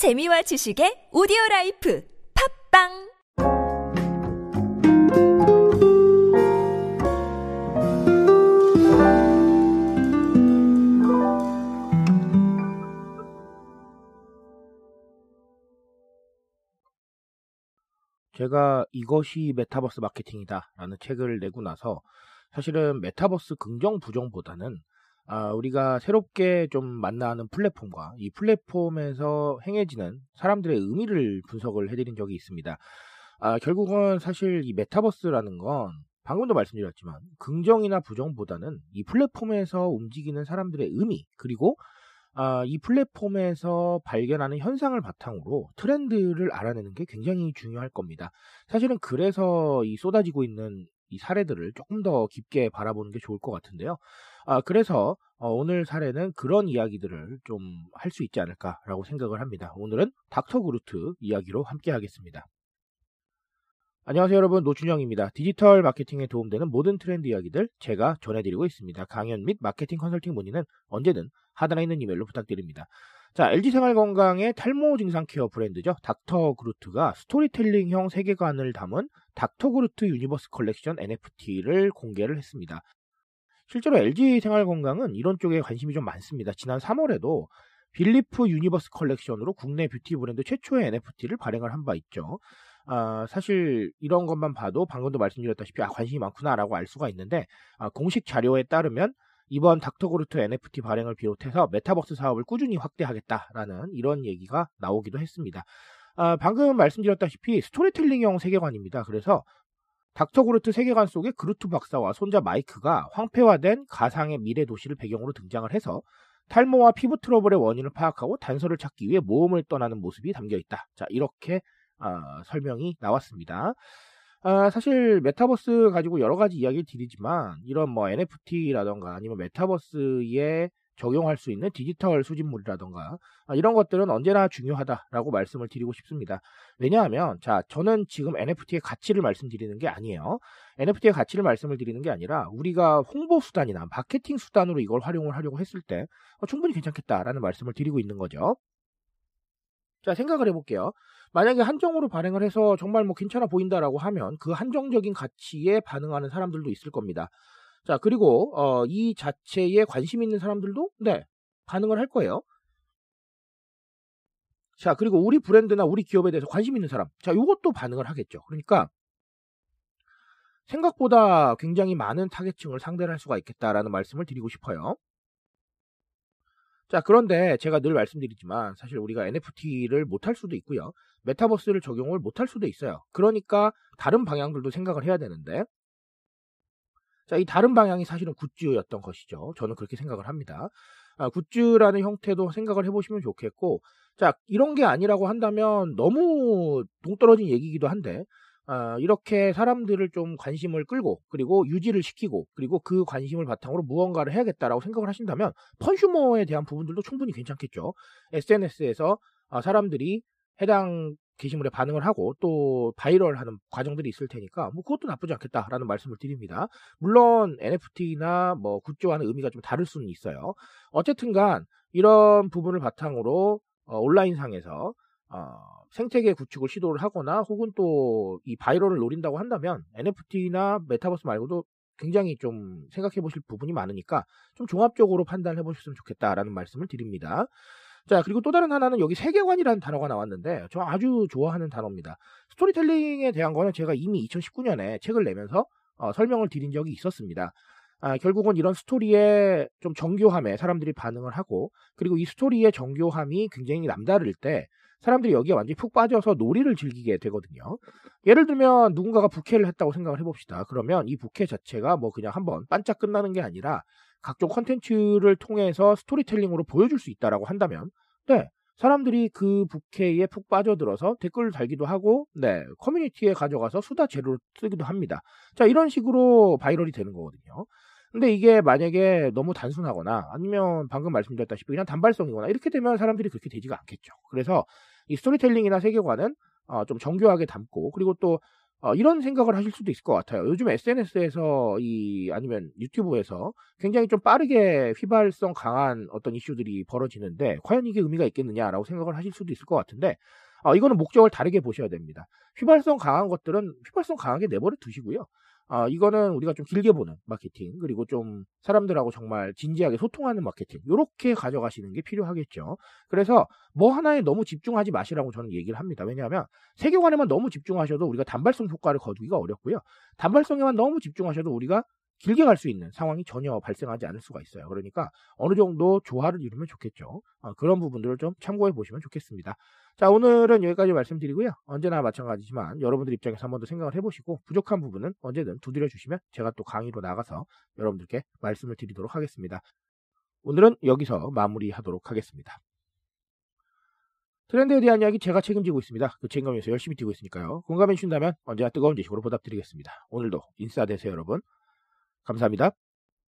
재미와 지식의 오디오 라이프 팟빵! 제가 이것이 메타버스 마케팅이다 라는 책을 내고 나서 사실은 메타버스 긍정 부정보다는 아, 우리가 새롭게 좀 만나는 플랫폼과 이 플랫폼에서 행해지는 사람들의 의미를 분석을 해드린 적이 있습니다. 아, 결국은 사실 이 메타버스라는 건 방금도 말씀드렸지만 긍정이나 부정보다는 이 플랫폼에서 움직이는 사람들의 의미 그리고 아, 이 플랫폼에서 발견하는 현상을 바탕으로 트렌드를 알아내는 게 굉장히 중요할 겁니다. 사실은 그래서 이 쏟아지고 있는 이 사례들을 조금 더 깊게 바라보는 게 좋을 것 같은데요. 아, 그래서 어, 오늘 사례는 그런 이야기들을 좀 할 수 있지 않을까라고 생각을 합니다. 오늘은 닥터 그루트 이야기로 함께 하겠습니다. 안녕하세요 여러분 노준영입니다. 디지털 마케팅에 도움되는 모든 트렌드 이야기들 제가 전해드리고 있습니다. 강연 및 마케팅 컨설팅 문의는 언제든 하단에 있는 이메일로 부탁드립니다. 자, LG생활건강의 탈모 증상 케어 브랜드죠. 닥터 그루트가 스토리텔링형 세계관을 담은 닥터 그루트 유니버스 컬렉션 NFT를 공개를 했습니다. 실제로 LG생활건강은 이런 쪽에 관심이 좀 많습니다. 지난 3월에도 빌리프 유니버스 컬렉션으로 국내 뷰티 브랜드 최초의 NFT를 발행을 한 바 있죠. 아, 사실 이런 것만 봐도 방금도 말씀드렸다시피 아, 관심이 많구나라고 알 수가 있는데 아, 공식 자료에 따르면 이번 닥터그루트 NFT 발행을 비롯해서 메타버스 사업을 꾸준히 확대하겠다라는 이런 얘기가 나오기도 했습니다. 아, 방금 말씀드렸다시피 스토리텔링형 세계관입니다. 그래서 닥터 그루트 세계관 속에 그루트 박사와 손자 마이크가 황폐화된 가상의 미래 도시를 배경으로 등장을 해서 탈모와 피부 트러블의 원인을 파악하고 단서를 찾기 위해 모험을 떠나는 모습이 담겨 있다. 자, 이렇게 어, 설명이 나왔습니다. 아, 사실 메타버스 가지고 여러 가지 이야기를 드리지만 이런 뭐 NFT라던가 아니면 메타버스에 적용할 수 있는 디지털 수집물이라던가 아, 이런 것들은 언제나 중요하다라고 말씀을 드리고 싶습니다. 왜냐하면 자 저는 지금 NFT의 가치를 말씀드리는 게 아니에요. NFT의 가치를 말씀을 드리는 게 아니라 우리가 홍보 수단이나 마케팅 수단으로 이걸 활용을 하려고 했을 때 어, 충분히 괜찮겠다라는 말씀을 드리고 있는 거죠. 자 생각을 해볼게요. 만약에 한정으로 발행을 해서 정말 뭐 괜찮아 보인다라고 하면 그 한정적인 가치에 반응하는 사람들도 있을 겁니다. 자, 그리고 어, 이 자체에 관심 있는 사람들도 네, 반응을 할 거예요. 자, 그리고 우리 브랜드나 우리 기업에 대해서 관심 있는 사람. 자, 이것도 반응을 하겠죠. 그러니까 생각보다 굉장히 많은 타겟층을 상대를 할 수가 있겠다라는 말씀을 드리고 싶어요. 자, 그런데 제가 늘 말씀드리지만 사실 우리가 NFT를 못할 수도 있고요. 메타버스를 적용을 못할 수도 있어요. 그러니까 다른 방향들도 생각을 해야 되는데 자, 이 다른 방향이 사실은 굿즈였던 것이죠. 저는 그렇게 생각을 합니다. 아, 굿즈라는 형태도 생각을 해보시면 좋겠고, 자, 이런 게 아니라고 한다면 너무 동떨어진 얘기기도 한데, 아, 이렇게 사람들을 좀 관심을 끌고, 그리고 유지를 시키고, 그리고 그 관심을 바탕으로 무언가를 해야겠다라고 생각을 하신다면, 펀슈머에 대한 부분들도 충분히 괜찮겠죠. SNS에서 아, 사람들이 해당 게시물에 반응을 하고 또 바이럴하는 과정들이 있을 테니까 뭐 그것도 나쁘지 않겠다라는 말씀을 드립니다. 물론 NFT나 뭐 굿즈와는 의미가 좀 다를 수는 있어요. 어쨌든간 이런 부분을 바탕으로 어, 온라인상에서 어, 생태계 구축을 시도를 하거나 혹은 또 이 바이럴을 노린다고 한다면 NFT나 메타버스 말고도 굉장히 좀 생각해 보실 부분이 많으니까 좀 종합적으로 판단해 보셨으면 좋겠다라는 말씀을 드립니다. 자, 그리고 또 다른 하나는 여기 세계관이라는 단어가 나왔는데 저 아주 좋아하는 단어입니다. 스토리텔링에 대한 거는 제가 이미 2019년에 책을 내면서 어, 설명을 드린 적이 있었습니다. 아, 결국은 이런 스토리의 좀 정교함에 사람들이 반응을 하고 그리고 이 스토리의 정교함이 굉장히 남다를 때 사람들이 여기에 완전히 푹 빠져서 놀이를 즐기게 되거든요. 예를 들면 누군가가 부캐를 했다고 생각을 해봅시다. 그러면 이 부캐 자체가 뭐 그냥 한번 반짝 끝나는 게 아니라 각종 컨텐츠를 통해서 스토리텔링으로 보여줄 수 있다라고 한다면, 네, 사람들이 그 부캐에 푹 빠져들어서 댓글을 달기도 하고, 네, 커뮤니티에 가져가서 수다 재료로 쓰기도 합니다. 자, 이런 식으로 viral이 되는 거거든요. 근데 이게 만약에 너무 단순하거나 아니면 방금 말씀드렸다시피 그냥 단발성이거나 이렇게 되면 사람들이 그렇게 되지가 않겠죠. 그래서 이 스토리텔링이나 세계관은 어, 좀 정교하게 담고 그리고 또 어, 이런 생각을 하실 수도 있을 것 같아요. 요즘 SNS에서 이 아니면 유튜브에서 굉장히 좀 빠르게 휘발성 강한 어떤 이슈들이 벌어지는데 과연 이게 의미가 있겠느냐라고 생각을 하실 수도 있을 것 같은데 어, 이거는 목적을 다르게 보셔야 됩니다. 휘발성 강한 것들은 휘발성 강하게 내버려 두시고요. 아, 이거는 우리가 좀 길게 보는 마케팅, 그리고 좀 사람들하고 정말 진지하게 소통하는 마케팅, 이렇게 가져가시는 게 필요하겠죠. 그래서 뭐 하나에 너무 집중하지 마시라고 저는 얘기를 합니다. 왜냐하면 세계관에만 너무 집중하셔도 우리가 단발성 효과를 거두기가 어렵고요. 단발성에만 너무 집중하셔도 우리가 길게 갈 수 있는 상황이 전혀 발생하지 않을 수가 있어요. 그러니까 어느 정도 조화를 이루면 좋겠죠. 어, 그런 부분들을 좀 참고해 보시면 좋겠습니다. 자, 오늘은 여기까지 말씀드리고요. 언제나 마찬가지지만 여러분들 입장에서 한 번 더 생각을 해보시고 부족한 부분은 언제든 두드려 주시면 제가 또 강의로 나가서 여러분들께 말씀을 드리도록 하겠습니다. 오늘은 여기서 마무리하도록 하겠습니다. 트렌드에 대한 이야기 제가 책임지고 있습니다. 그 책임감에서 열심히 뛰고 있으니까요. 공감해 주신다면 언제나 뜨거운 지식으로 보답드리겠습니다. 오늘도 인싸 되세요, 여러분. 감사합니다.